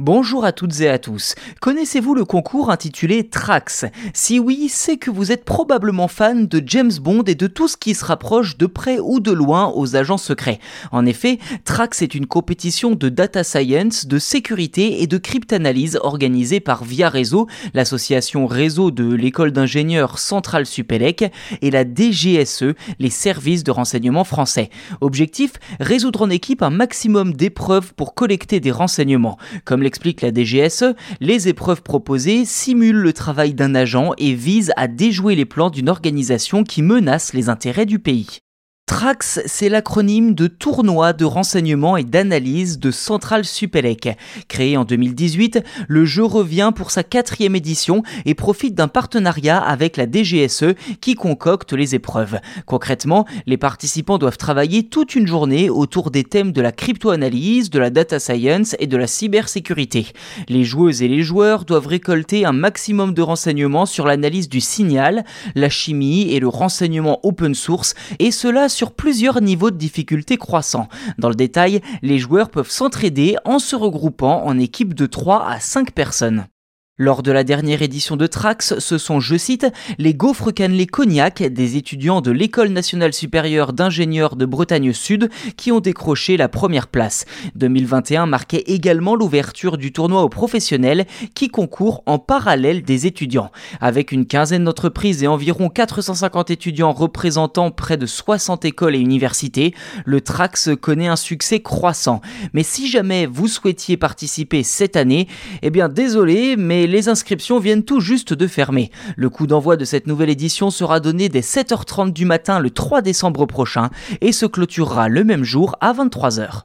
Bonjour à toutes et à tous. Connaissez-vous le concours intitulé Trax? Si oui, c'est que vous êtes probablement fan de James Bond et de tout ce qui se rapproche de près ou de loin aux agents secrets. En effet, Trax est une compétition de data science, de sécurité et de cryptanalyse organisée par Via Réseau, l'association réseau de l'école d'ingénieurs Centrale Supélec et la DGSE, les services de renseignement français. Objectif résoudre en équipe un maximum d'épreuves pour collecter des renseignements. Comme l'explique la DGSE, les épreuves proposées simulent le travail d'un agent et visent à déjouer les plans d'une organisation qui menace les intérêts du pays. TRAX, c'est l'acronyme de Tournoi de renseignement et d'analyse de Centrale Supélec. Créé en 2018, le jeu revient pour sa quatrième édition et profite d'un partenariat avec la DGSE qui concocte les épreuves. Concrètement, les participants doivent travailler toute une journée autour des thèmes de la crypto-analyse, de la data science et de la cybersécurité. Les joueuses et les joueurs doivent récolter un maximum de renseignements sur l'analyse du signal, la chimie et le renseignement open source, et cela sur plusieurs niveaux de difficulté croissants. Dans le détail, les joueurs peuvent s'entraider en se regroupant en équipes de 3 à 5 personnes. Lors de la dernière édition de Trax, ce sont, je cite, les gaufres cannelés cognac des étudiants de l'École nationale supérieure d'ingénieurs de Bretagne Sud qui ont décroché la première place. 2021 marquait également l'ouverture du tournoi aux professionnels qui concourent en parallèle des étudiants. Avec une quinzaine d'entreprises et environ 450 étudiants représentant près de 60 écoles et universités, le Trax connaît un succès croissant. Mais si jamais vous souhaitiez participer cette année, eh bien désolé, les inscriptions viennent tout juste de fermer. Le coup d'envoi de cette nouvelle édition sera donné dès 7h30 du matin le 3 décembre prochain et se clôturera le même jour à 23h.